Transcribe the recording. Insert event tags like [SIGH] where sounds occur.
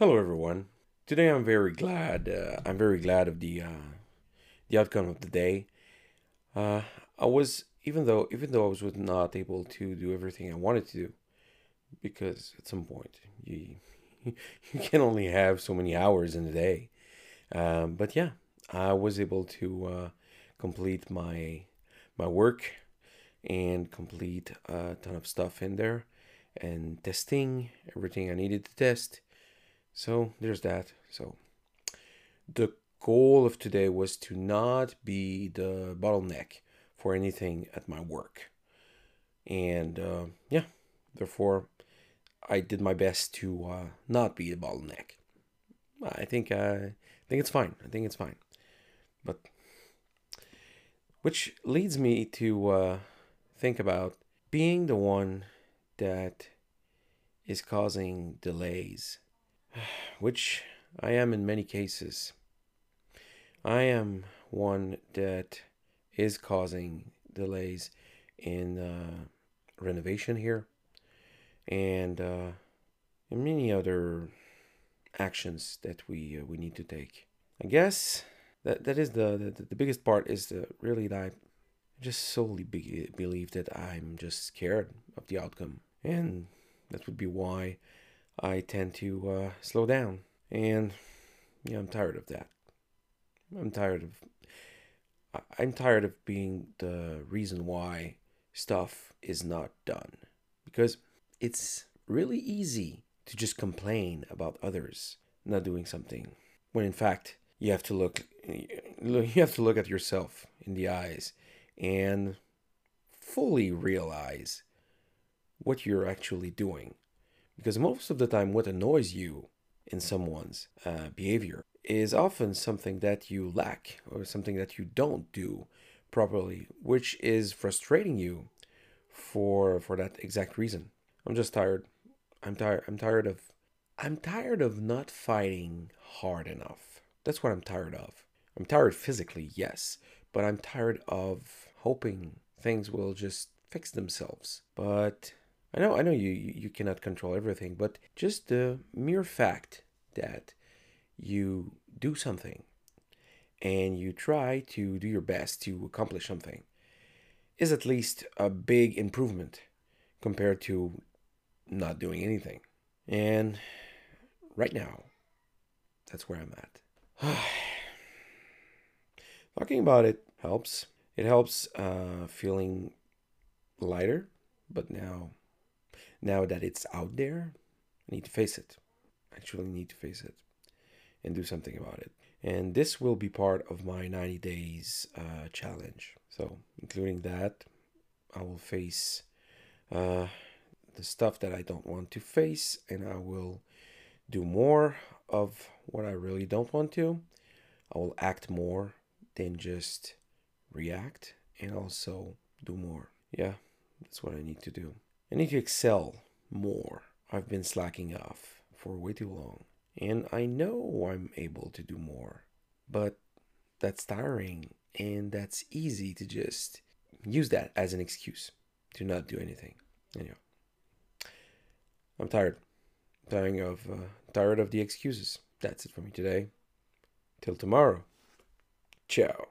Hello, everyone. Today, I'm very glad. Uh, I'm very glad of the uh, the outcome of the day. Uh, I was even though even though I was not able to do everything I wanted to do, because at some point you [LAUGHS] you can only have so many hours in a day. Um, but yeah, I was able to uh, complete my my work and complete a ton of stuff in there and testing everything I needed to test so there's that. So the goal of today was to not be the bottleneck for anything at my work. And uh, yeah, therefore, I did my best to uh, not be a bottleneck. I think uh, I think it's fine. I think it's fine. But which leads me to uh, think about being the one that is causing delays [SIGHS] which I am in many cases. I am one that is causing delays in uh, renovation here and uh, many other actions that we uh, we need to take. I guess that that is the the, the biggest part is the really that I just solely be, believe that I'm just scared of the outcome and that would be why I tend to uh, slow down. And yeah, I'm tired of that. I'm tired of I'm tired of being the reason why stuff is not done. Because it's really easy to just complain about others not doing something when in fact you have to look you [LAUGHS] have to look at yourself in the eyes and fully realize what you're actually doing because most of the time, what annoys you in someone's uh, behavior is often something that you lack or something that you don't do properly, which is frustrating you for for that exact reason. I'm just tired. I'm tired. I'm tired of I'm tired of not fighting hard enough. That's what I'm tired of. I'm tired physically, yes, but I'm tired of hoping things will just fix themselves. But I know, I know you, you cannot control everything, but just the mere fact that you do something and you try to do your best to accomplish something is at least a big improvement compared to not doing anything. And right now, that's where I'm at. [SIGHS] Talking about it helps. It helps uh, feeling lighter, but now now that it's out there, I need to face it. I actually, need to face it and do something about it. And this will be part of my 90 days uh, challenge. So, including that, I will face uh, the stuff that I don't want to face, and I will do more of what I really don't want to. I will act more than just react, and also do more. Yeah, that's what I need to do. I need to excel more. I've been slacking off for way too long. And I know I'm able to do more. But that's tiring and that's easy to just use that as an excuse to not do anything. Anyway, I'm tired. tired of uh, tired of the excuses. That's it for me today. Till tomorrow. Ciao.